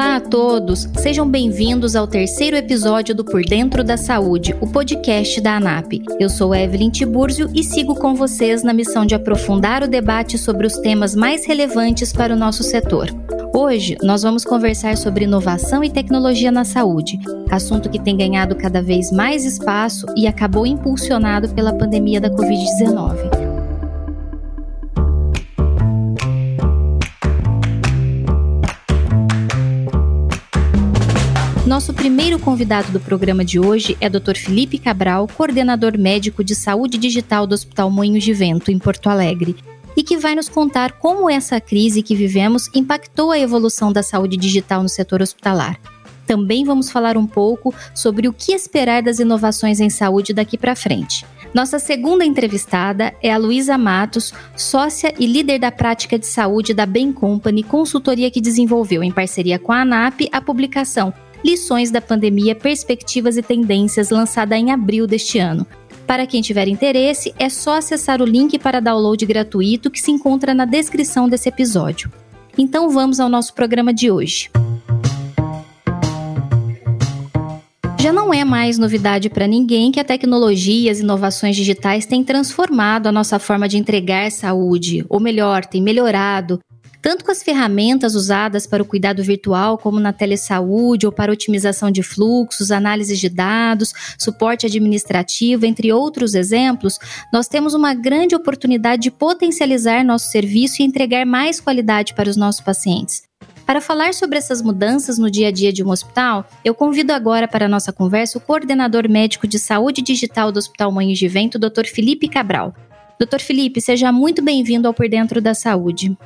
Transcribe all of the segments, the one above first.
Olá a todos, sejam bem-vindos ao terceiro episódio do Por Dentro da Saúde, o podcast da ANAP. Eu sou Evelyn Tiburzio e sigo com vocês na missão de aprofundar o debate sobre os temas mais relevantes para o nosso setor. Hoje nós vamos conversar sobre inovação e tecnologia na saúde, assunto que tem ganhado cada vez mais espaço e acabou impulsionado pela pandemia da Covid-19. Nosso primeiro convidado do programa de hoje é Dr. Felipe Cabral, coordenador médico de saúde digital do Hospital Moinhos de Vento, em Porto Alegre, e que vai nos contar como essa crise que vivemos impactou a evolução da saúde digital no setor hospitalar. Também vamos falar um pouco sobre o que esperar das inovações em saúde daqui para frente. Nossa segunda entrevistada é a Luísa Matos, sócia e líder da prática de saúde da Bain Company, consultoria que desenvolveu, em parceria com a ANAP, a publicação Lições da Pandemia, Perspectivas e Tendências, lançada em abril deste ano. Para quem tiver interesse, é só acessar o link para download gratuito que se encontra na descrição desse episódio. Então vamos ao nosso programa de hoje. Já não é mais novidade para ninguém que a tecnologia e as inovações digitais têm transformado a nossa forma de entregar saúde, ou melhor, têm melhorado tanto com as ferramentas usadas para o cuidado virtual, como na telesaúde ou para otimização de fluxos, análise de dados, suporte administrativo, entre outros exemplos, nós temos uma grande oportunidade de potencializar nosso serviço e entregar mais qualidade para os nossos pacientes. Para falar sobre essas mudanças no dia a dia de um hospital, eu convido agora para a nossa conversa o coordenador médico de saúde digital do Hospital Mães de Vento, Dr. Felipe Cabral. Dr. Felipe, seja muito bem-vindo ao Por Dentro da Saúde.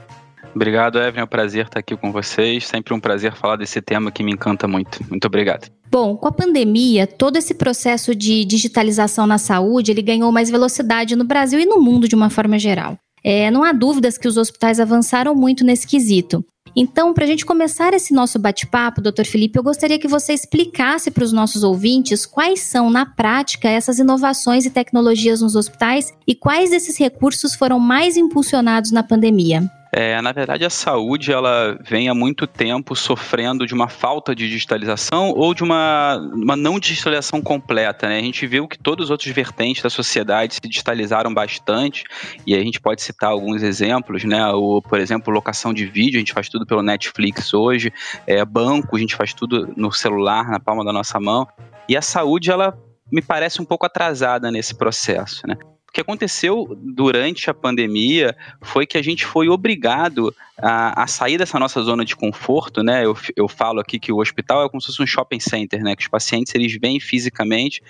Obrigado, Evelyn. É um prazer estar aqui com vocês. Sempre um prazer falar desse tema que me encanta muito. Muito obrigado. Bom, com a pandemia, todo esse processo de digitalização na saúde, ele ganhou mais velocidade no Brasil e no mundo de uma forma geral. É, não há dúvidas que os hospitais avançaram muito nesse quesito. Então, para a gente começar esse nosso bate-papo, doutor Felipe, eu gostaria que você explicasse para os nossos ouvintes quais são, na prática, essas inovações e tecnologias nos hospitais e quais desses recursos foram mais impulsionados na pandemia. É, na verdade, a saúde ela vem há muito tempo sofrendo de uma falta de digitalização ou de uma, uma não digitalização completa. Né? A gente viu que todos os outros vertentes da sociedade se digitalizaram bastante e a gente pode citar alguns exemplos, né? O, por exemplo, locação de vídeo, a gente faz tudo pelo Netflix hoje, é, banco, a gente faz tudo no celular, na palma da nossa mão. E a saúde, ela me parece um pouco atrasada nesse processo, né? Que aconteceu durante a pandemia foi que a gente foi obrigado a, a, sair dessa nossa zona de conforto, né? Eu, eu falo aqui que o hospital é como se fosse um shopping center, né? Que os pacientes eles vêm fisicamente,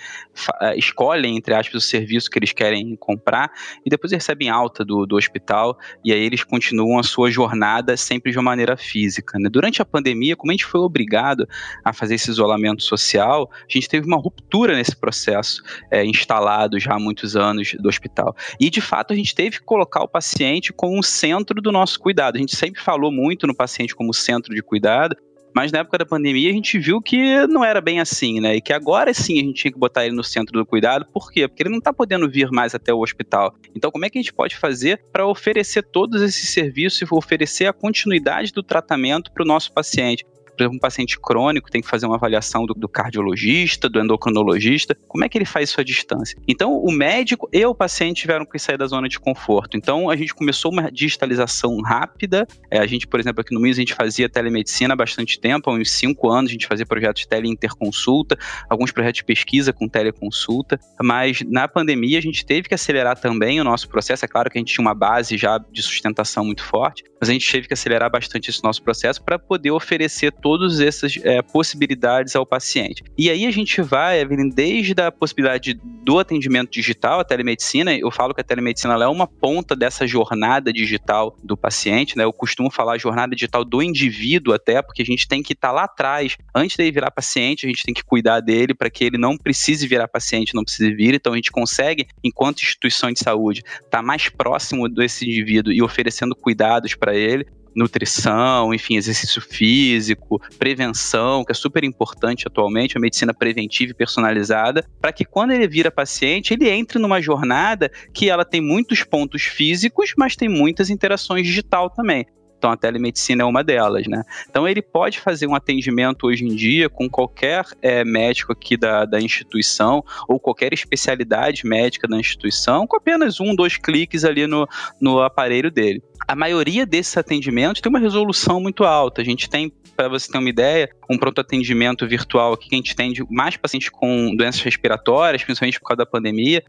eh, escolhem, entre aspas, o serviço que eles querem comprar e depois recebem alta do, do hospital e aí eles continuam a sua jornada sempre de uma maneira física. Né? Durante a pandemia, como a gente foi obrigado a fazer esse isolamento social, a gente teve uma ruptura nesse processo é, instalado já há muitos anos do hospital. E de fato a gente teve que colocar o paciente como um centro do nosso cuidado. A gente sempre falou muito no paciente como centro de cuidado, mas na época da pandemia a gente viu que não era bem assim, né? E que agora sim a gente tinha que botar ele no centro do cuidado. Por quê? Porque ele não está podendo vir mais até o hospital. Então, como é que a gente pode fazer para oferecer todos esses serviços e oferecer a continuidade do tratamento para o nosso paciente? Por exemplo, um paciente crônico tem que fazer uma avaliação do, do, cardiologista, do endocrinologista, como é que ele faz isso à distância? Então, o médico e o paciente tiveram que sair da zona de conforto. Então, a gente começou uma digitalização rápida. É, a gente, por exemplo, aqui no MIS, a gente fazia telemedicina há bastante tempo, há uns cinco anos, a gente fazia projetos de teleinterconsulta, alguns projetos de pesquisa com teleconsulta, mas na pandemia a gente teve que acelerar também o nosso processo. É claro que a gente tinha uma base já de sustentação muito forte, mas a gente teve que acelerar bastante esse nosso processo para poder oferecer todas essas é, possibilidades ao paciente. E aí a gente vai, Evelyn, desde a possibilidade do atendimento digital, a telemedicina, eu falo que a telemedicina é uma ponta dessa jornada digital do paciente, né? Eu costumo falar jornada digital do indivíduo até, porque a gente tem que estar tá lá atrás, antes dele virar paciente, a gente tem que cuidar dele para que ele não precise virar paciente, não precise vir, então a gente consegue, enquanto instituição de saúde, estar tá mais próximo desse indivíduo e oferecendo cuidados para ele nutrição, enfim, exercício físico, prevenção, que é super importante atualmente, a medicina preventiva e personalizada, para que quando ele vira paciente, ele entre numa jornada que ela tem muitos pontos físicos, mas tem muitas interações digital também. Então a telemedicina é uma delas, né? Então ele pode fazer um atendimento hoje em dia com qualquer é, médico aqui da, da instituição ou qualquer especialidade médica da instituição com apenas um, dois cliques ali no, no aparelho dele. A maioria desses atendimentos tem uma resolução muito alta. A gente tem para você ter uma ideia, um pronto atendimento virtual aqui que a gente tem de mais pacientes com doenças respiratórias, principalmente por causa da pandemia,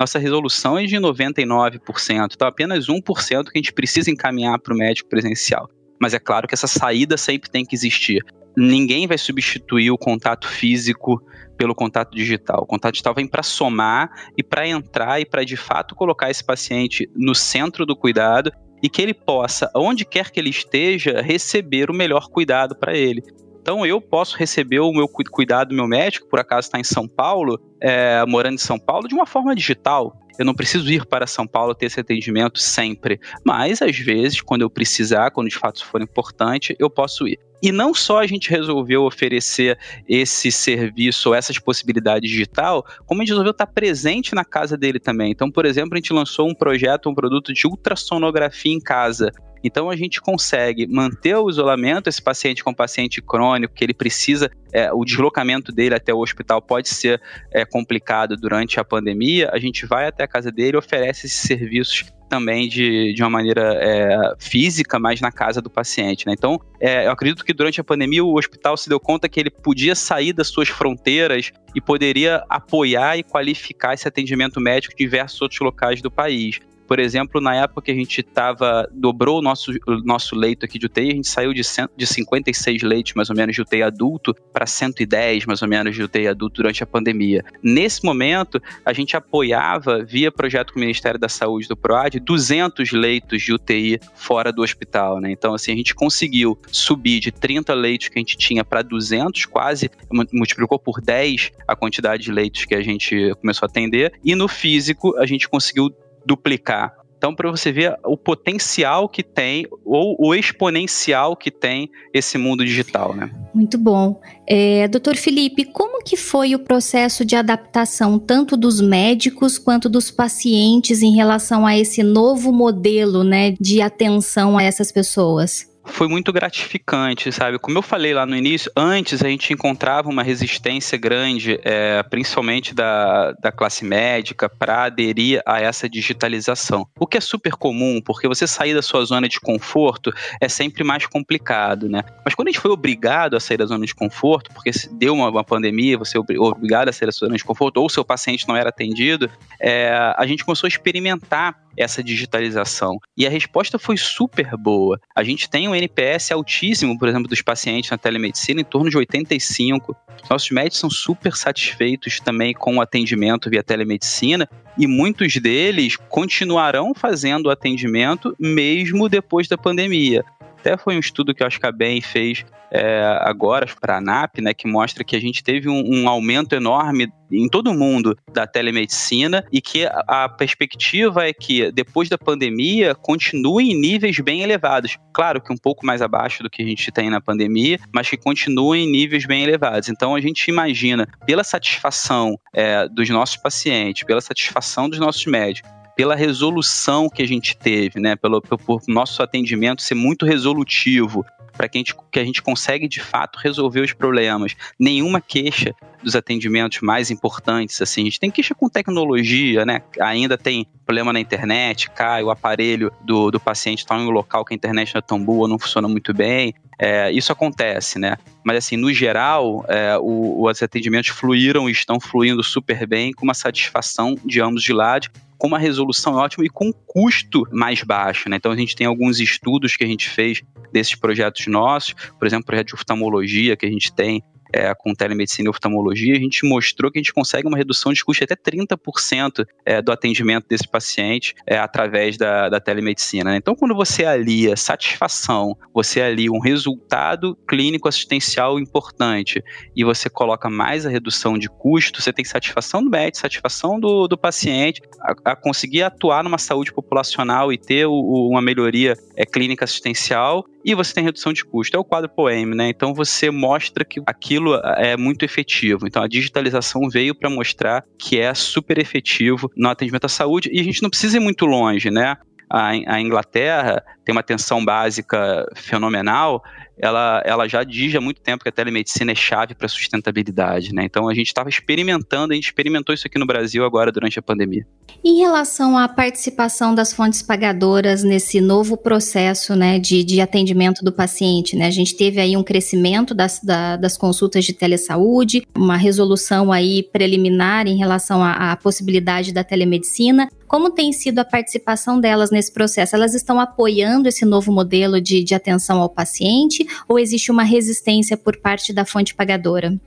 nossa resolução é de 99%, então apenas 1% que a gente precisa encaminhar para o médico presencial. Mas é claro que essa saída sempre tem que existir. Ninguém vai substituir o contato físico pelo contato digital. O contato digital vem para somar e para entrar e para de fato colocar esse paciente no centro do cuidado e que ele possa, onde quer que ele esteja, receber o melhor cuidado para ele. Então eu posso receber o meu cuidado do meu médico, por acaso está em São Paulo, é, morando em São Paulo, de uma forma digital. Eu não preciso ir para São Paulo ter esse atendimento sempre, mas às vezes, quando eu precisar, quando de fato for importante, eu posso ir. E não só a gente resolveu oferecer esse serviço, essas possibilidades digital, como a gente resolveu estar presente na casa dele também. Então, por exemplo, a gente lançou um projeto, um produto de ultrassonografia em casa. Então a gente consegue manter o isolamento, esse paciente com paciente crônico, que ele precisa, é, o deslocamento dele até o hospital pode ser é, complicado durante a pandemia, a gente vai até a casa dele e oferece esses serviços também de, de uma maneira é, física, mas na casa do paciente. Né? Então, é, eu acredito que durante a pandemia o hospital se deu conta que ele podia sair das suas fronteiras e poderia apoiar e qualificar esse atendimento médico em diversos outros locais do país. Por exemplo, na época que a gente tava, dobrou o nosso, o nosso leito aqui de UTI, a gente saiu de, cento, de 56 leitos, mais ou menos, de UTI adulto para 110, mais ou menos, de UTI adulto durante a pandemia. Nesse momento, a gente apoiava, via projeto com o Ministério da Saúde do PROAD, 200 leitos de UTI fora do hospital, né? Então, assim, a gente conseguiu subir de 30 leitos que a gente tinha para 200, quase multiplicou por 10 a quantidade de leitos que a gente começou a atender, e no físico a gente conseguiu duplicar. Então, para você ver o potencial que tem, ou o exponencial que tem esse mundo digital, né? Muito bom. É, Doutor Felipe, como que foi o processo de adaptação tanto dos médicos quanto dos pacientes em relação a esse novo modelo, né, de atenção a essas pessoas? Foi muito gratificante, sabe? Como eu falei lá no início, antes a gente encontrava uma resistência grande, é, principalmente da, da classe médica, para aderir a essa digitalização. O que é super comum, porque você sair da sua zona de conforto é sempre mais complicado, né? Mas quando a gente foi obrigado a sair da zona de conforto, porque deu uma, uma pandemia, você é obrigado a sair da sua zona de conforto, ou seu paciente não era atendido, é, a gente começou a experimentar essa digitalização. E a resposta foi super boa. A gente tem um NPS altíssimo, por exemplo, dos pacientes na telemedicina, em torno de 85. Nossos médicos são super satisfeitos também com o atendimento via telemedicina e muitos deles continuarão fazendo o atendimento mesmo depois da pandemia. Até foi um estudo que eu acho que a BEM fez é, agora para a ANAP, né, que mostra que a gente teve um, um, aumento enorme em todo o mundo da telemedicina e que a, a perspectiva é que depois da pandemia continue em níveis bem elevados. Claro que um pouco mais abaixo do que a gente tem na pandemia, mas que continue em níveis bem elevados. Então a gente imagina, pela satisfação é, dos nossos pacientes, pela satisfação dos nossos médicos, pela resolução que a gente teve, né? Pelo, pelo nosso atendimento ser muito resolutivo, para que, a gente, que a gente consegue de fato resolver os problemas. Nenhuma queixa dos atendimentos mais importantes, assim, a gente tem queixa com tecnologia, né? Ainda tem problema na internet, cai o aparelho do, do paciente está em um local que a internet não é tão boa, não funciona muito bem. É, isso acontece, né? Mas assim, no geral, é, o, os atendimentos fluíram e estão fluindo super bem, com uma satisfação de ambos de lados com uma resolução ótima e com um custo mais baixo. Né? Então a gente tem alguns estudos que a gente fez desses projetos nossos, por exemplo, o projeto de oftalmologia que a gente tem é, com telemedicina e oftalmologia, a gente mostrou que a gente consegue uma redução de custo de até 30% é, do atendimento desse paciente é, através da, da telemedicina. Né? Então, quando você alia satisfação, você alia um resultado clínico assistencial importante e você coloca mais a redução de custo, você tem satisfação do médico, satisfação do, do paciente, a, a conseguir atuar numa saúde populacional e ter o, uma melhoria é, clínica assistencial e você tem redução de custo. É o quadro POEM, né? Então você mostra que aquilo é muito efetivo. Então a digitalização veio para mostrar que é super efetivo no atendimento à saúde e a gente não precisa ir muito longe, né? a, Inglaterra tem uma atenção básica fenomenal, ela, ela já diz há muito tempo que a telemedicina é chave para a sustentabilidade, né? Então a gente estava experimentando, a gente experimentou isso aqui no Brasil agora durante a pandemia. Em relação à participação das fontes pagadoras nesse novo processo né, de, de atendimento do paciente, né? A gente teve aí um crescimento das, da, das consultas de telesaúde, uma resolução aí preliminar em relação à, à possibilidade da telemedicina. Como tem sido a participação delas nesse processo? Elas estão apoiando esse novo modelo de, de atenção ao paciente ou existe uma resistência por parte da fonte pagadora?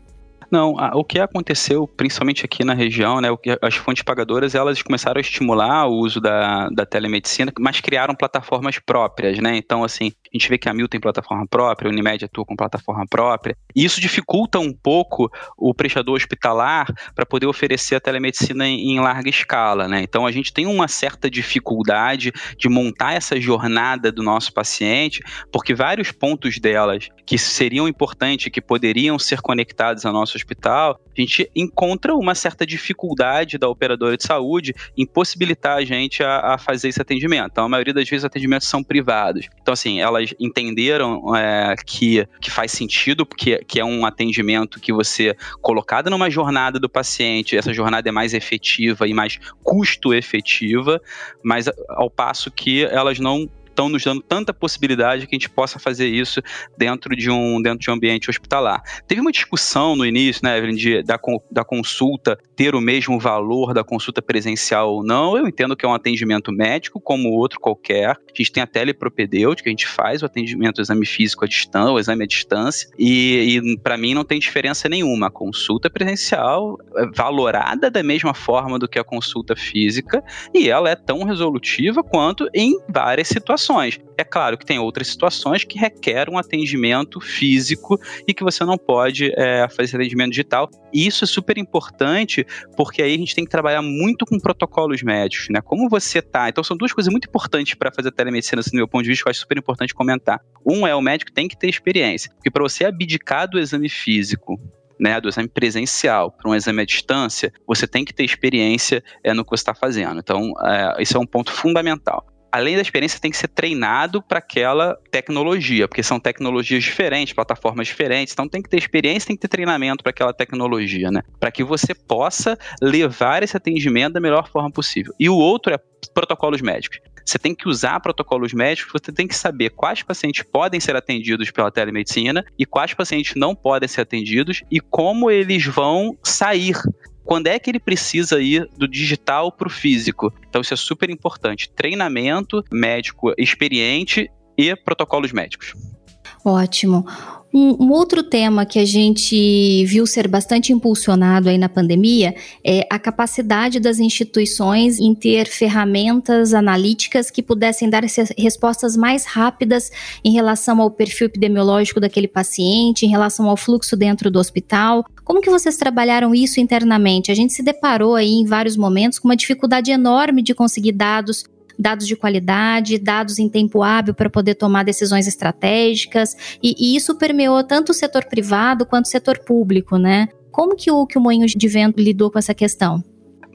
Não, a, o que aconteceu, principalmente aqui na região, né, que, as fontes pagadoras, elas começaram a estimular o uso da, da telemedicina, mas criaram plataformas próprias, né? Então, assim, a gente vê que a Mil tem plataforma própria, a Unimed atua com plataforma própria, e isso dificulta um pouco o prestador hospitalar para poder oferecer a telemedicina em, em larga escala, né? Então, a gente tem uma certa dificuldade de montar essa jornada do nosso paciente, porque vários pontos delas que seriam importantes, que poderiam ser conectados ao nosso hospital, a gente encontra uma certa dificuldade da operadora de saúde em possibilitar a gente a, a fazer esse atendimento. Então, a maioria das vezes, os atendimentos são privados. Então, assim, elas entenderam é, que, que faz sentido, porque que é um atendimento que você, colocado numa jornada do paciente, essa jornada é mais efetiva e mais custo efetiva, mas ao passo que elas não estão nos dando tanta possibilidade que a gente possa fazer isso dentro de um, dentro de um ambiente hospitalar. Teve uma discussão no início, né, Evelyn, de, da, da consulta ter o mesmo valor da consulta presencial ou não. Eu entendo que é um atendimento médico, como outro qualquer. A gente tem a telepropedêutica, a gente faz o atendimento, o exame físico à distância, o exame à distância, e, e para mim não tem diferença nenhuma. A consulta presencial é valorada da mesma forma do que a consulta física, e ela é tão resolutiva quanto em várias situações situações. É claro que tem outras situações que requerem um atendimento físico e que você não pode é, fazer atendimento digital. E isso é super importante porque aí a gente tem que trabalhar muito com protocolos médicos, né? Como você tá. Então são duas coisas muito importantes para fazer telemedicina, assim, do meu ponto de vista, que eu acho super importante comentar. Um é o médico tem que ter experiência. Porque para você abdicar do exame físico né, do exame presencial para um exame à distância, você tem que ter experiência é, no que você está fazendo. Então, é, é um ponto fundamental além da experiência, tem que ser treinado para aquela tecnologia, porque são tecnologias diferentes, plataformas diferentes, então tem que ter experiência, tem que ter treinamento para aquela tecnologia, né? Para que você possa levar esse atendimento da melhor forma possível. E o outro é protocolos médicos. Você tem que usar protocolos médicos, você tem que saber quais pacientes podem ser atendidos pela telemedicina e quais pacientes não podem ser atendidos e como eles vão sair quando é que ele precisa ir do digital para o físico. Então isso é super importante. Treinamento médico experiente e protocolos médicos. Ótimo. Um, um, outro tema que a gente viu ser bastante impulsionado aí na pandemia é a capacidade das instituições em ter ferramentas analíticas que pudessem dar respostas mais rápidas em relação ao perfil epidemiológico daquele paciente, em relação ao fluxo dentro do hospital. Como que vocês trabalharam isso internamente? A gente se deparou aí em vários momentos com uma dificuldade enorme de conseguir dados dados de qualidade, dados em tempo hábil para poder tomar decisões estratégicas, e, e, isso permeou tanto o setor privado quanto o setor público, né? Como que o, que o Moinho de Vento lidou com essa questão?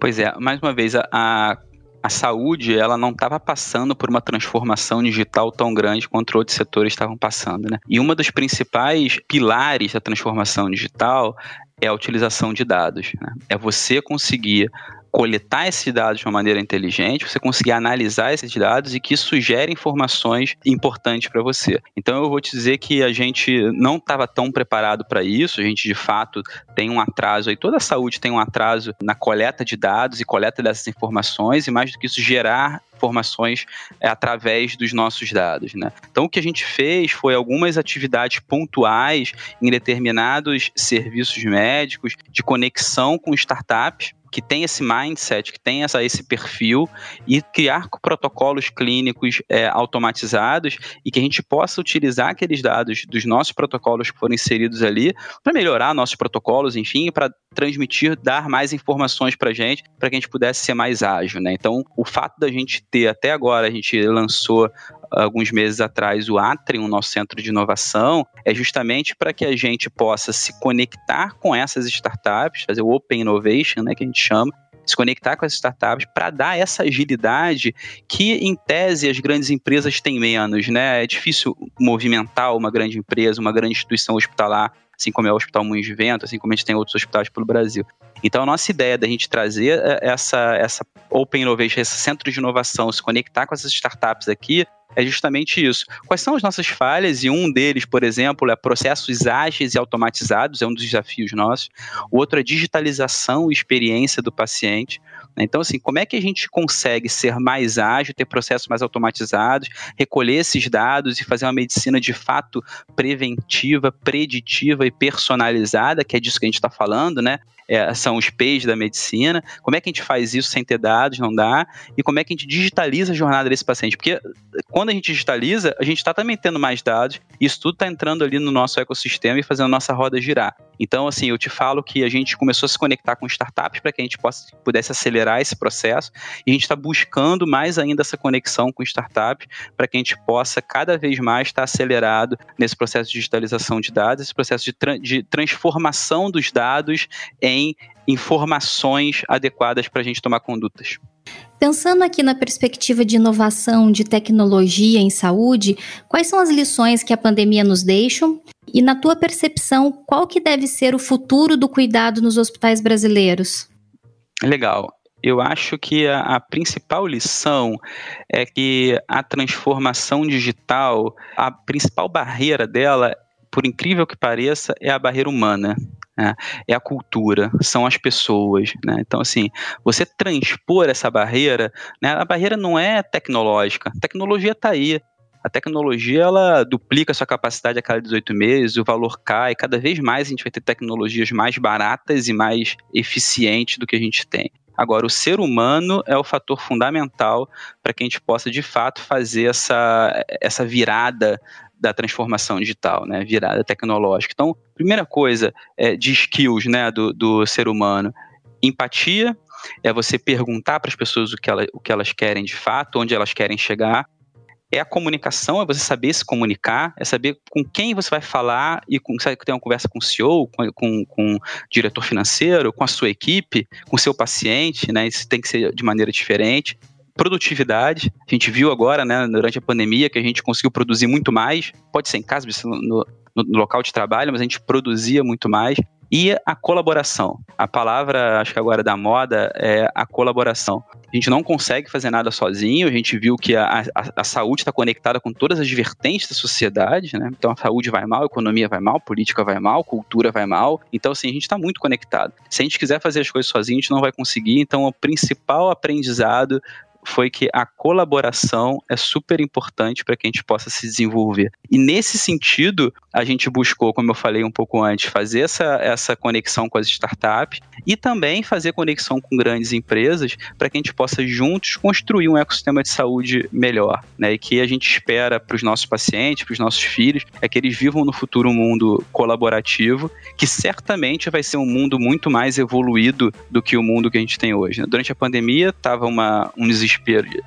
Pois é, mais uma vez, a, a saúde ela não estava passando por uma transformação digital tão grande quanto outros setores estavam passando, né? E uma dos principais pilares da transformação digital é a utilização de dados. Né? É você conseguir coletar esses dados de uma maneira inteligente, você conseguir analisar esses dados e que isso gere informações importantes para você. Então eu vou te dizer que a gente não estava tão preparado para isso, a gente de fato tem um atraso, e toda a saúde tem um atraso na coleta de dados e coleta dessas informações, e mais do que isso, gerar informações é, através dos nossos dados. Né? Então, o que a gente fez foi algumas atividades pontuais em determinados serviços médicos de conexão com startups que tem esse mindset, que tem essa, esse perfil e criar protocolos clínicos é, automatizados e que a gente possa utilizar aqueles dados dos nossos protocolos que foram inseridos ali para melhorar nossos protocolos, enfim, para transmitir, dar mais informações para a gente, para que a gente pudesse ser mais ágil, né? Então, o fato da gente ter, até agora, a gente lançou alguns meses atrás o Atrium, nosso centro de inovação, é justamente para que a gente possa se conectar com essas startups, fazer o Open Innovation, né, que a gente chama, se conectar com as startups para dar essa agilidade que, em tese, as grandes empresas têm menos, né? É difícil movimentar uma grande empresa, uma grande instituição hospitalar assim como é o Hospital Moinhos de Vento, assim como a gente tem outros hospitais pelo Brasil. Então, a nossa ideia da gente trazer é, essa, essa Open Innovation, esse centro de inovação, se conectar com essas startups aqui, é justamente isso. Quais são as nossas falhas? E um deles, por exemplo, é processos ágeis e automatizados, é um dos desafios nossos. O outro é digitalização e experiência do paciente. Então, assim, como é que a gente consegue ser mais ágil, ter processos mais automatizados, recolher esses dados e fazer uma medicina de fato preventiva, preditiva e personalizada, que é disso que a gente está falando, né? É, são os P's da medicina. Como é que a gente faz isso sem ter dados? Não dá. E como é que a gente digitaliza a jornada desse paciente? Porque quando a gente digitaliza, a gente está também tendo mais dados. E isso tudo está entrando ali no nosso ecossistema e fazendo a nossa roda girar. Então, assim, eu te falo que a gente começou a se conectar com startups para que a gente possa, pudesse acelerar esse processo. E a gente está buscando mais ainda essa conexão com startups para que a gente possa cada vez mais estar tá acelerado nesse processo de digitalização de dados, esse processo de, tra de transformação dos dados em informações adequadas para a gente tomar condutas. Pensando aqui na perspectiva de inovação, de tecnologia em saúde, quais são as lições que a pandemia nos deixa? E na tua percepção, qual que deve ser o futuro do cuidado nos hospitais brasileiros? Legal. Eu acho que a, a, principal lição é que a transformação digital, a principal barreira dela, por incrível que pareça, é a barreira humana. Né? É a cultura, são as pessoas. Né? Então, assim, você transpor essa barreira, né? a barreira não é tecnológica, a tecnologia está aí. A tecnologia ela duplica a sua capacidade a cada 18 meses, o valor cai, cada vez mais a gente vai ter tecnologias mais baratas e mais eficientes do que a gente tem. Agora, o ser humano é o fator fundamental para que a gente possa, de fato, fazer essa, essa virada da transformação digital, né, virada tecnológica. Então, primeira coisa é, de skills né, do, do ser humano, empatia, é você perguntar para as pessoas o que, ela, o que elas querem de fato, onde elas querem chegar. É a comunicação, é você saber se comunicar, é saber com quem você vai falar e com, sabe, ter uma conversa com o CEO, com, com, com o diretor financeiro, com a sua equipe, com o seu paciente, né? Isso tem que ser de maneira diferente produtividade. A gente viu agora, né, durante a pandemia, que a gente conseguiu produzir muito mais. Pode ser em casa, no, no, no local de trabalho, mas a gente produzia muito mais e a colaboração. A palavra, acho que agora da moda, é a colaboração. A gente não consegue fazer nada sozinho, a gente viu que a, a, a saúde está conectada com todas as vertentes da sociedade, né? Então a saúde vai mal, a economia vai mal, a política vai mal, a cultura vai mal. Então, assim, a gente está muito conectado. Se a gente quiser fazer as coisas sozinho, a gente não vai conseguir. Então, o principal aprendizado foi que a colaboração é super importante para que a gente possa se desenvolver. E nesse sentido, a gente buscou, como eu falei um pouco antes, fazer essa, essa conexão com as startups e também fazer conexão com grandes empresas para que a gente possa juntos construir um ecossistema de saúde melhor, né? E que a gente espera para os nossos pacientes, para os nossos filhos, é que eles vivam no futuro um mundo colaborativo, que certamente vai ser um mundo muito mais evoluído do que o mundo que a gente tem hoje. Né? Durante a pandemia, estava um desespero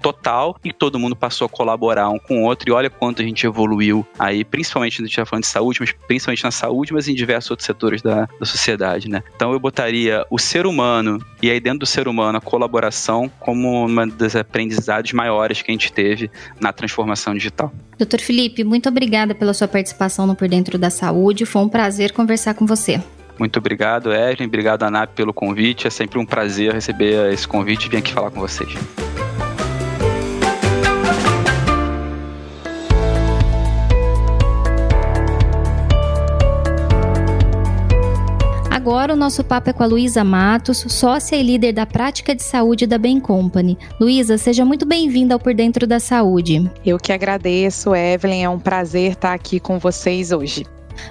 total e todo mundo passou a colaborar um com o outro e olha quanto a gente evoluiu aí, principalmente a gente está falando de saúde, mas principalmente na saúde, mas em diversos outros setores da, da sociedade, né? Então eu botaria o ser humano e aí dentro do ser humano a colaboração como uma das aprendizados maiores que a gente teve na transformação digital. Doutor Felipe, muito obrigada pela sua participação no Por Dentro da Saúde. Foi um prazer conversar com você. Muito obrigado, Evelyn. Obrigado, Anap, pelo convite. É sempre um prazer receber esse convite e vir aqui falar com vocês. Agora o nosso papo é com a Luísa Matos, sócia e líder da prática de saúde da Bain Company. Luísa, seja muito bem-vinda ao Por Dentro da Saúde. Eu que agradeço, Evelyn. É um prazer estar aqui com vocês hoje.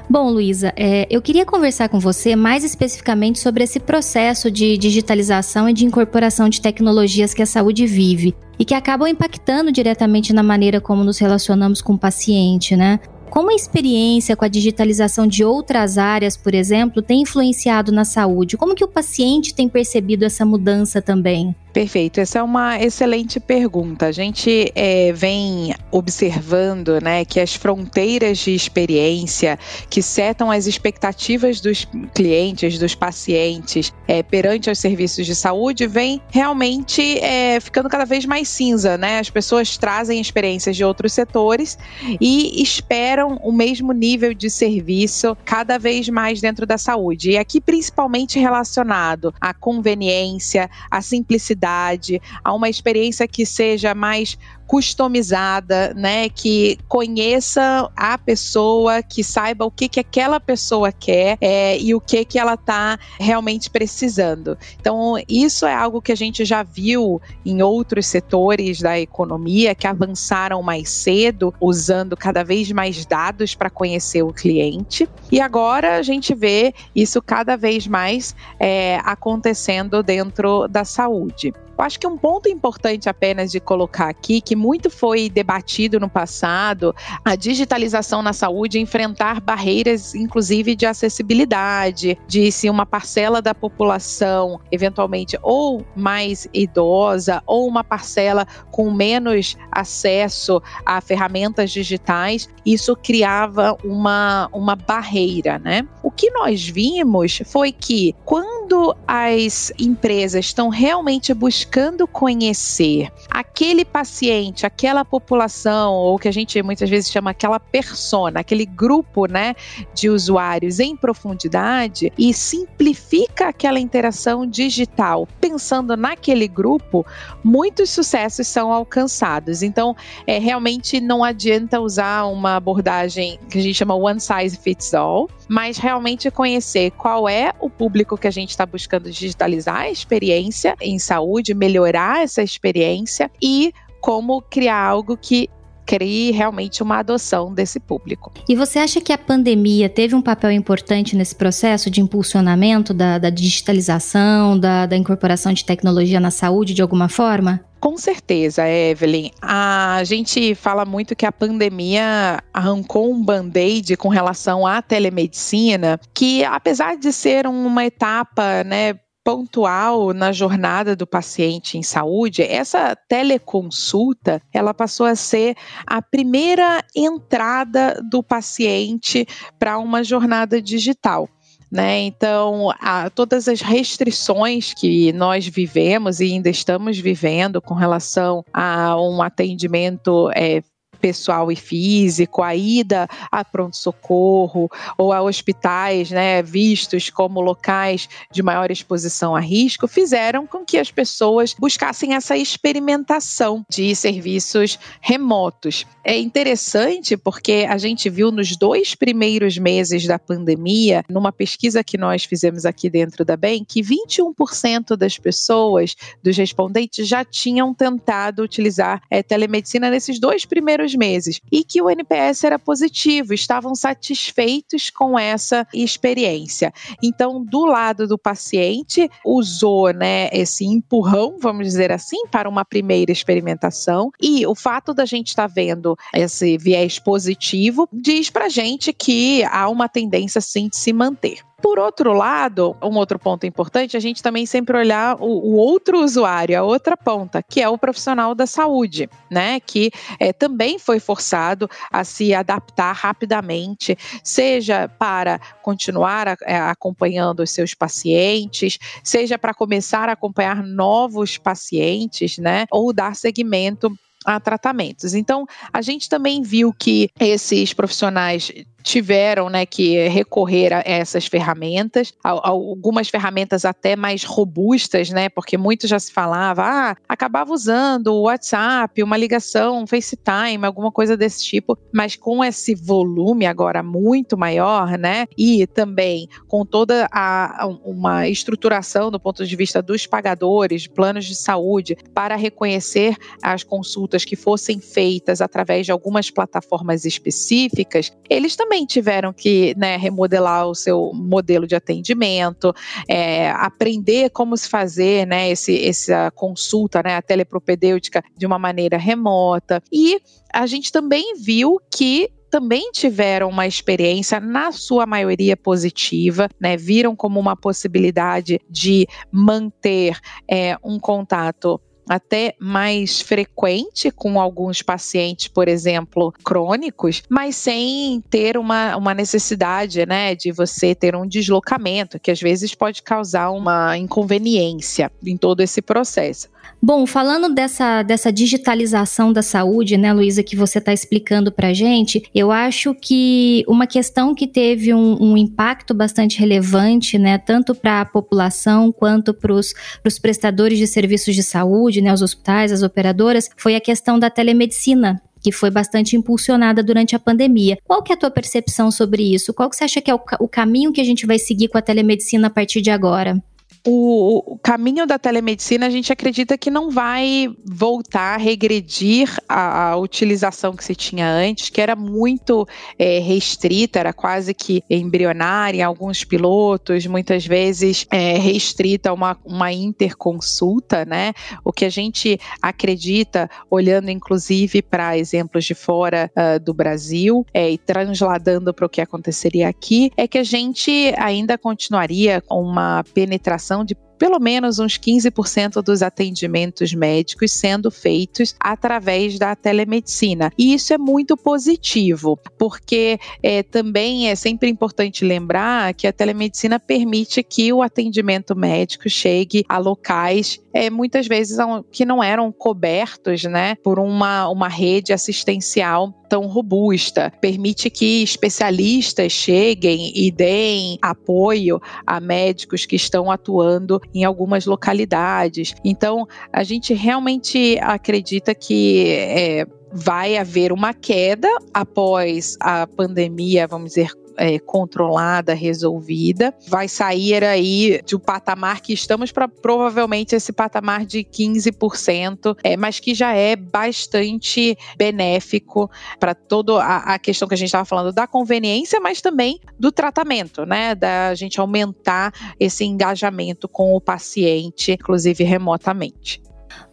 Bom, Luísa, é, eu queria conversar com você mais especificamente sobre esse processo de digitalização e de incorporação de tecnologias que a saúde vive e que acabam impactando diretamente na maneira como nos relacionamos com o paciente, né? Como a experiência com a digitalização de outras áreas, por exemplo, tem influenciado na saúde? Como que o paciente tem percebido essa mudança também? Perfeito, essa é uma excelente pergunta. A gente é, vem observando né, que as fronteiras de experiência que setam as expectativas dos clientes, dos pacientes é, perante os serviços de saúde, vem realmente é, ficando cada vez mais cinza. Né? As pessoas trazem experiências de outros setores e esperam o mesmo nível de serviço cada vez mais dentro da saúde. E aqui, principalmente relacionado à conveniência, à simplicidade a uma experiência que seja mais customizada, né, que conheça a pessoa, que saiba o que que aquela pessoa quer é, e o que que ela está realmente precisando. Então isso é algo que a gente já viu em outros setores da economia que avançaram mais cedo, usando cada vez mais dados para conhecer o cliente. E agora a gente vê isso cada vez mais é, acontecendo dentro da saúde. Eu acho que um ponto importante apenas de colocar aqui, que muito foi debatido no passado, a digitalização na saúde enfrentar barreiras, inclusive de acessibilidade, de se uma parcela da população, eventualmente ou mais idosa, ou uma parcela com menos acesso a ferramentas digitais, isso criava uma, uma barreira, né? O que nós vimos foi que quando as empresas estão realmente buscando buscando conhecer aquele paciente, aquela população, ou que a gente muitas vezes chama aquela persona, aquele grupo né, de usuários em profundidade e simplifica aquela interação digital, pensando naquele grupo, muitos sucessos são alcançados. Então, é, realmente não adianta usar uma abordagem que a gente chama one size fits all, mas realmente conhecer qual é o público que a gente está buscando digitalizar a experiência em saúde, melhorar essa experiência e como criar algo que crie realmente uma adoção desse público. E você acha que a pandemia teve um papel importante nesse processo de impulsionamento da, da digitalização, da, da incorporação de tecnologia na saúde de alguma forma? Com certeza, Evelyn. A gente fala muito que a pandemia arrancou um band-aid com relação à telemedicina, que apesar de ser uma etapa, né, pontual na jornada do paciente em saúde, essa teleconsulta, ela passou a ser a primeira entrada do paciente para uma jornada digital. Né? Então, a, todas as restrições que nós vivemos e ainda estamos vivendo com relação a um atendimento é, pessoal e físico, a ida a pronto-socorro ou a hospitais, né, vistos como locais de maior exposição a risco, fizeram com que as pessoas buscassem essa experimentação de serviços remotos. É interessante porque a gente viu nos dois primeiros meses da pandemia, numa pesquisa que nós fizemos aqui dentro da BEM, que 21% das pessoas, dos respondentes, já tinham tentado utilizar é, telemedicina nesses dois primeiros meses e que o NPS era positivo, estavam satisfeitos com essa experiência. Então, do lado do paciente, usou né, esse empurrão, vamos dizer assim, para uma primeira experimentação e o fato da gente estar tá vendo esse viés positivo diz para gente que há uma tendência sim de se manter. Por outro lado, um outro ponto importante, a gente também sempre olhar o, o outro usuário, a outra ponta, que é o profissional da saúde, né? Que é, também foi forçado a se adaptar rapidamente, seja para continuar a, é, acompanhando os seus pacientes, seja para começar a acompanhar novos pacientes, né? Ou dar seguimento a tratamentos. Então, a gente também viu que esses profissionais tiveram né, que recorrer a essas ferramentas, algumas ferramentas até mais robustas, né, porque muito já se falava, ah, acabava usando o WhatsApp, uma ligação, um FaceTime, alguma coisa desse tipo, mas com esse volume agora muito maior, né, e também com toda a, uma estruturação do ponto de vista dos pagadores, planos de saúde, para reconhecer as consultas que fossem feitas através de algumas plataformas específicas, eles também também tiveram que né, remodelar o seu modelo de atendimento, é, aprender como se fazer né, esse, essa consulta, né, a telepropedêutica de uma maneira remota. E a gente também viu que também tiveram uma experiência, na sua maioria positiva, né? Viram como uma possibilidade de manter é, um contato até mais frequente com alguns pacientes, por exemplo, crônicos, mas sem ter uma, uma necessidade, né, de você ter um deslocamento, que às vezes pode causar uma inconveniência em todo esse processo. Bom, falando dessa, dessa digitalização da saúde, né, Luísa, que você está explicando para gente, eu acho que uma questão que teve um, um impacto bastante relevante, né, tanto para a população quanto para os prestadores de serviços de saúde, né, os hospitais, as operadoras, foi a questão da telemedicina, que foi bastante impulsionada durante a pandemia. Qual que é a tua percepção sobre isso? Qual que você acha que é o, o caminho que a gente vai seguir com a telemedicina a partir de agora? O, caminho da telemedicina a gente acredita que não vai voltar regredir a, a utilização que se tinha antes, que era muito é, restrita, era quase que embrionária em alguns pilotos, muitas vezes é, restrita a uma, uma interconsulta, né? O que a gente acredita, olhando inclusive para exemplos de fora uh, do Brasil é, e transladando para o que aconteceria aqui, é que a gente ainda continuaria com uma penetração de pelo menos uns 15% dos atendimentos médicos sendo feitos através da telemedicina. E isso é muito positivo, porque é, também é sempre importante lembrar que a telemedicina permite que o atendimento médico chegue a locais é, muitas vezes que não eram cobertos né, por uma, uma rede assistencial tão robusta. Permite que especialistas cheguem e deem apoio a médicos que estão atuando em algumas localidades. Então, a gente realmente acredita que é, vai haver uma queda após a pandemia, vamos dizer, é, controlada, resolvida, vai sair aí de um patamar que estamos para provavelmente esse patamar de 15%, é, mas que já é bastante benéfico para toda a, questão que a gente estava falando da conveniência, mas também do tratamento, né? Da gente aumentar esse engajamento com o paciente, inclusive remotamente.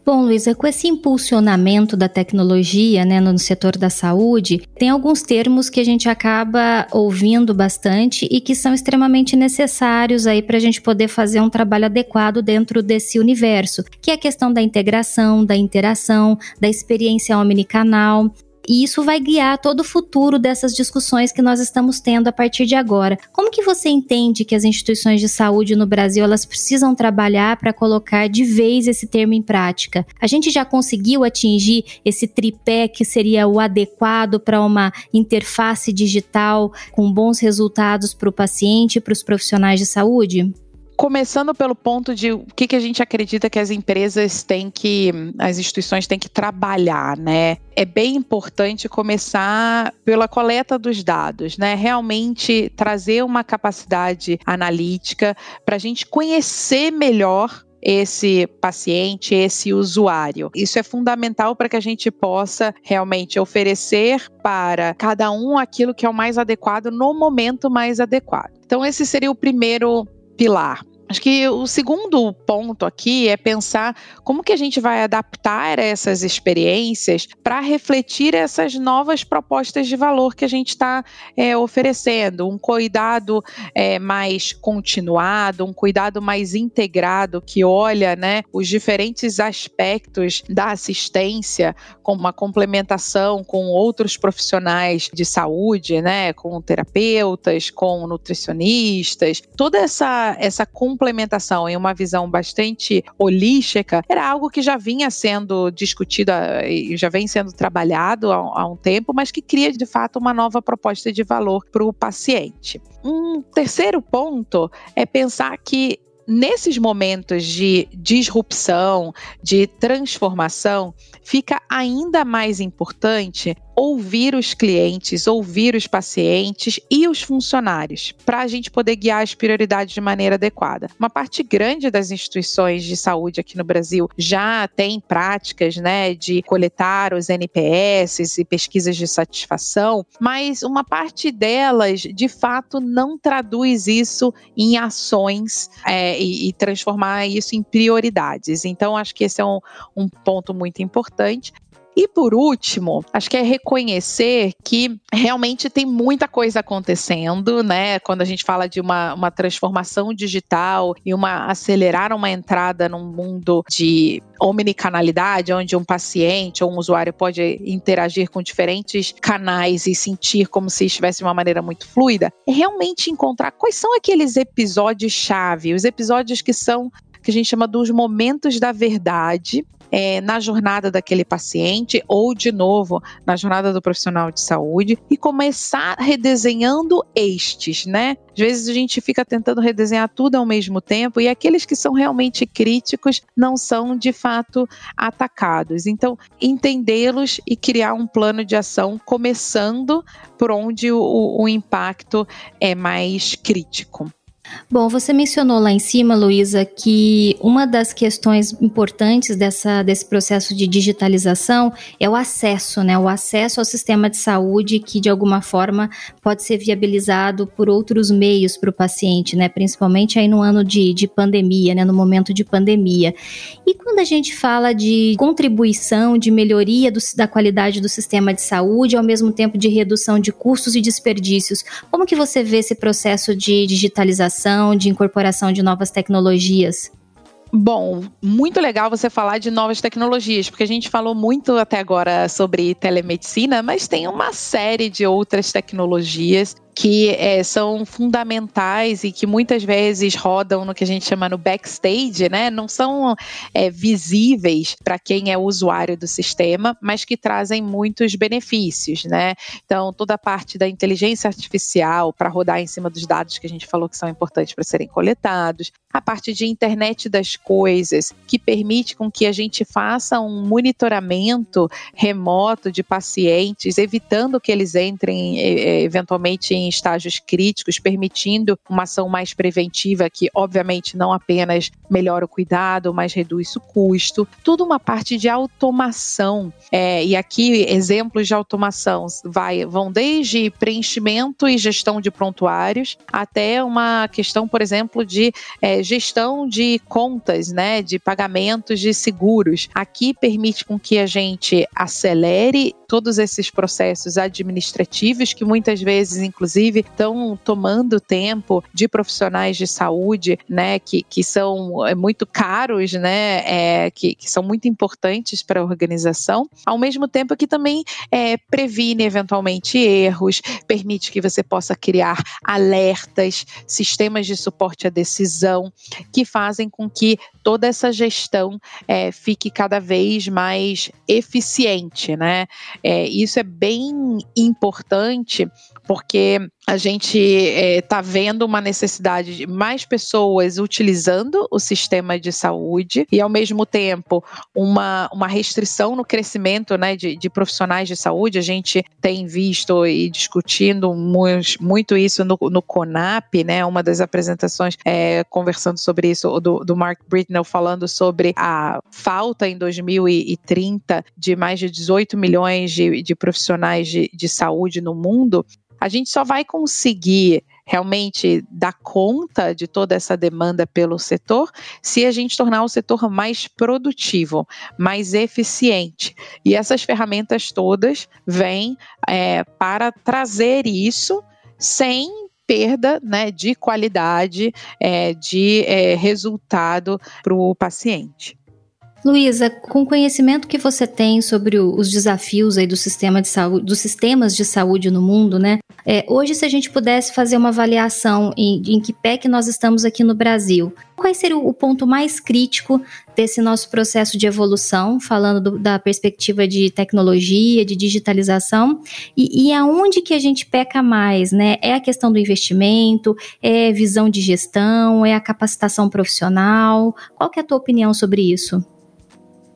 Bom, Luísa, com esse impulsionamento da tecnologia né, no setor da saúde, tem alguns termos que a gente acaba ouvindo bastante e que são extremamente necessários aí para a gente poder fazer um trabalho adequado dentro desse universo, que é a questão da integração, da interação, da experiência omnicanal, e isso vai guiar todo o futuro dessas discussões que nós estamos tendo a partir de agora. Como que você entende que as instituições de saúde no Brasil elas precisam trabalhar para colocar de vez esse termo em prática? A gente já conseguiu atingir esse tripé que seria o adequado para uma interface digital com bons resultados para o paciente e para os profissionais de saúde? Começando pelo ponto de o que, que a gente acredita que as empresas têm que, as instituições têm que trabalhar, né? É bem importante começar pela coleta dos dados, né? Realmente trazer uma capacidade analítica para a gente conhecer melhor esse paciente, esse usuário. Isso é fundamental para que a gente possa realmente oferecer para cada um aquilo que é o mais adequado no momento mais adequado. Então, esse seria o primeiro pilar. Acho que o segundo ponto aqui é pensar como que a gente vai adaptar essas experiências para refletir essas novas propostas de valor que a gente está é, oferecendo. Um cuidado é, mais continuado, um cuidado mais integrado que olha né, os diferentes aspectos da assistência, como uma complementação com outros profissionais de saúde, né, com terapeutas, com nutricionistas, toda essa, essa complementação em uma visão bastante holística era algo que já vinha sendo discutido e já vem sendo trabalhado há, há um tempo, mas que cria de fato uma nova proposta de valor para o paciente. Um terceiro ponto é pensar que nesses momentos de disrupção, de transformação, fica ainda mais importante ouvir os clientes, ouvir os pacientes e os funcionários, para a gente poder guiar as prioridades de maneira adequada. Uma parte grande das instituições de saúde aqui no Brasil já tem práticas né, de coletar os NPS e pesquisas de satisfação, mas uma parte delas, de fato, não traduz isso em ações é, e, e, transformar isso em prioridades. Então, acho que esse é um, um ponto muito importante. E por último, acho que é reconhecer que realmente tem muita coisa acontecendo, né? Quando a gente fala de uma, uma transformação digital e uma acelerar uma entrada num mundo de omnicanalidade, onde um paciente ou um usuário pode interagir com diferentes canais e sentir como se estivesse de uma maneira muito fluida, é realmente encontrar quais são aqueles episódios-chave, os episódios que são que a gente chama dos momentos da verdade, é, na jornada daquele paciente ou, de novo, na jornada do profissional de saúde e começar redesenhando estes, né? Às vezes a gente fica tentando redesenhar tudo ao mesmo tempo e aqueles que são realmente críticos não são de fato atacados. Então, entendê-los e criar um plano de ação começando por onde o, o impacto é mais crítico. Bom, você mencionou lá em cima, Luísa, que uma das questões importantes dessa, desse processo de digitalização é o acesso, né? O acesso ao sistema de saúde que, de alguma forma, pode ser viabilizado por outros meios para o paciente, né? Principalmente aí no ano de, de pandemia, né? No momento de pandemia. E quando a gente fala de contribuição, de melhoria do, da qualidade do sistema de saúde, ao mesmo tempo de redução de custos e desperdícios, como que você vê esse processo de digitalização? Inovação, de incorporação de novas tecnologias? Bom, muito legal você falar de novas tecnologias, porque a gente falou muito até agora sobre telemedicina, mas tem uma série de outras tecnologias que é, são fundamentais e que muitas vezes rodam no que a gente chama no backstage, né? Não são é, visíveis para quem é usuário do sistema, mas que trazem muitos benefícios, né? Então, toda a parte da inteligência artificial para rodar em cima dos dados que a gente falou que são importantes para serem coletados, a parte de internet das coisas, que permite com que a gente faça um monitoramento remoto de pacientes, evitando que eles entrem eventualmente em estágios críticos, permitindo uma ação mais preventiva que, obviamente, não apenas melhora o cuidado, mas reduz o custo. Tudo uma parte de automação. É, e aqui, exemplos de automação vai, vão desde preenchimento e gestão de prontuários até uma questão, por exemplo, de é, gestão de contas, né, de pagamentos de seguros. Aqui permite com que a gente acelere todos esses processos administrativos que muitas vezes, inclusive, estão tomando tempo de profissionais de saúde, né, que, que são é, muito caros, né, é, que, que são muito importantes para a organização, ao mesmo tempo que também é, previne eventualmente erros, permite que você possa criar alertas, sistemas de suporte à decisão, que fazem com que toda essa gestão é, fique cada vez mais eficiente, né? É, isso é bem importante porque a gente está é, vendo uma necessidade de mais pessoas utilizando o sistema de saúde e, ao mesmo tempo, uma, uma restrição no crescimento né, de, de profissionais de saúde. A gente tem visto e discutindo muito, muito isso no, no CONAP, né, uma das apresentações é, conversando sobre isso, do, do Mark Britnell falando sobre a falta em 2030 de mais de 18 milhões de, de profissionais de, de saúde no mundo a gente só vai conseguir realmente dar conta de toda essa demanda pelo setor se a gente tornar o setor mais produtivo, mais eficiente. E essas ferramentas todas vêm é, para trazer isso sem perda né, de qualidade, é, de é, resultado para o paciente. Luísa, com o conhecimento que você tem sobre o, os desafios aí do sistema de saúde, dos sistemas de saúde no mundo, né? É, hoje, se a gente pudesse fazer uma avaliação em, em que pé que nós estamos aqui no Brasil, qual seria o, ponto mais crítico desse nosso processo de evolução, falando do, da perspectiva de tecnologia, de digitalização, e, e aonde que a gente peca mais, né? É a questão do investimento, é visão de gestão, é a capacitação profissional? Qual que é a tua opinião sobre isso?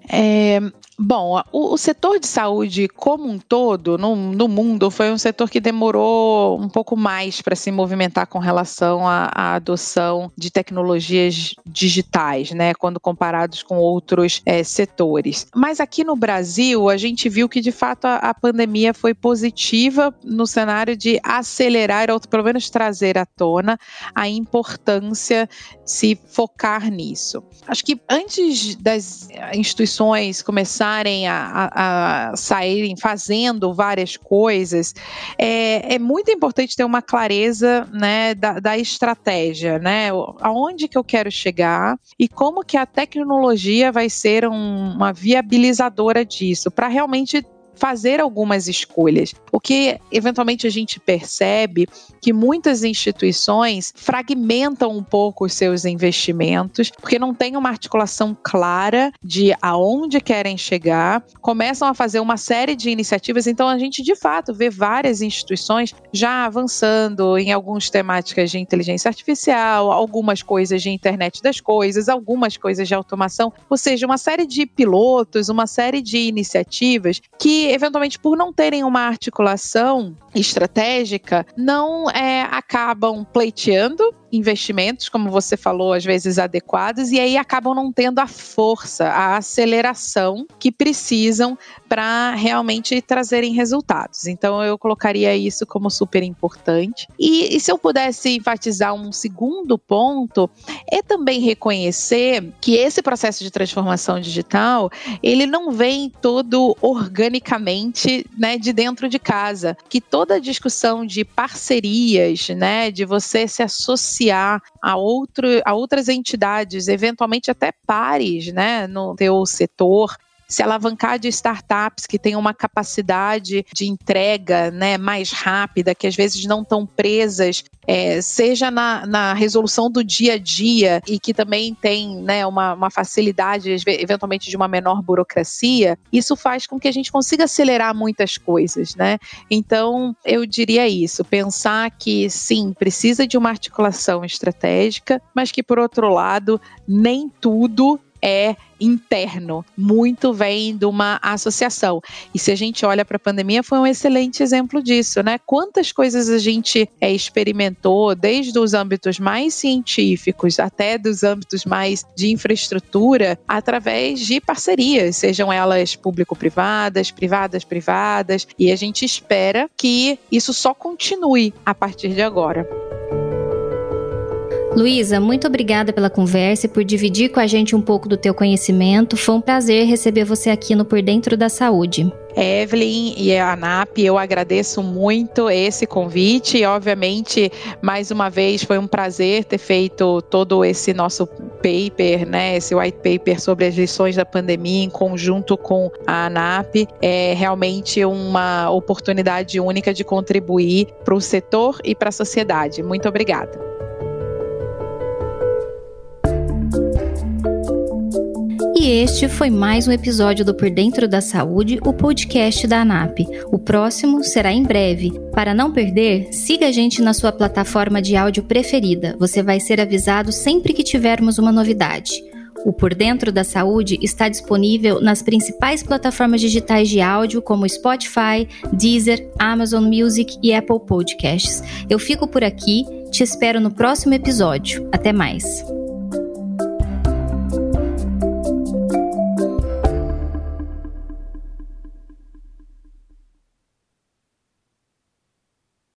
É, Bom, o, o, setor de saúde como um todo, no, no, mundo, foi um setor que demorou um pouco mais para se movimentar com relação à, adoção de tecnologias digitais, né, quando comparados com outros é, setores. Mas aqui no Brasil, a gente viu que de fato a, a, pandemia foi positiva no cenário de acelerar, ou pelo menos trazer à tona, a importância de se focar nisso. Acho que antes das instituições começarem começarem a, a, a saírem fazendo várias coisas, é, é, muito importante ter uma clareza né, da, da estratégia, né? Aonde que eu quero chegar e como que a tecnologia vai ser um, uma viabilizadora disso, para realmente fazer algumas escolhas. O que eventualmente a gente percebe que muitas instituições fragmentam um pouco os seus investimentos, porque não tem uma articulação clara de aonde querem chegar, começam a fazer uma série de iniciativas, então a gente de fato vê várias instituições já avançando em algumas temáticas de inteligência artificial, algumas coisas de internet das coisas, algumas coisas de automação, ou seja, uma série de pilotos, uma série de iniciativas que eventualmente por não terem uma articulação estratégica, não é, acabam pleiteando investimentos, como você falou, às vezes adequados, e aí acabam não tendo a força, a aceleração que precisam para realmente trazerem resultados. Então eu colocaria isso como super importante. E, e se eu pudesse enfatizar um segundo ponto, é também reconhecer que esse processo de transformação digital, ele não vem todo organicamente, né, de dentro de casa, que toda a discussão de parcerias, né, de você se associar associar a, outro, a outras entidades, eventualmente até pares, né, no teu setor, se alavancar de startups que têm uma capacidade de entrega né, mais rápida, que às vezes não estão presas, é, seja na, na, resolução do dia a dia e que também tem né, uma, uma facilidade, eventualmente, de uma menor burocracia, isso faz com que a gente consiga acelerar muitas coisas. Né? Então, eu diria isso: pensar que sim, precisa de uma articulação estratégica, mas que, por outro lado, nem tudo é interno, muito vem de uma associação. E se a gente olha para a pandemia, foi um excelente exemplo disso, né? Quantas coisas a gente é, experimentou, desde os âmbitos mais científicos até dos âmbitos mais de infraestrutura, através de parcerias, sejam elas público-privadas, privadas-privadas, e a gente espera que isso só continue a partir de agora. Luísa, muito obrigada pela conversa e por dividir com a gente um pouco do teu conhecimento. Foi um prazer receber você aqui no Por Dentro da Saúde. Evelyn e a ANAP, eu agradeço muito esse convite e, obviamente, mais uma vez foi um prazer ter feito todo esse nosso paper, né, esse white paper sobre as lições da pandemia em conjunto com a ANAP. É realmente uma oportunidade única de contribuir para o setor e para a sociedade. Muito obrigada. E este foi mais um episódio do Por Dentro da Saúde, o podcast da ANAP. O próximo será em breve. Para não perder, siga a gente na sua plataforma de áudio preferida. Você vai ser avisado sempre que tivermos uma novidade. O Por Dentro da Saúde está disponível nas principais plataformas digitais de áudio como Spotify, Deezer, Amazon Music e Apple Podcasts. Eu fico por aqui, te espero no próximo episódio. Até mais!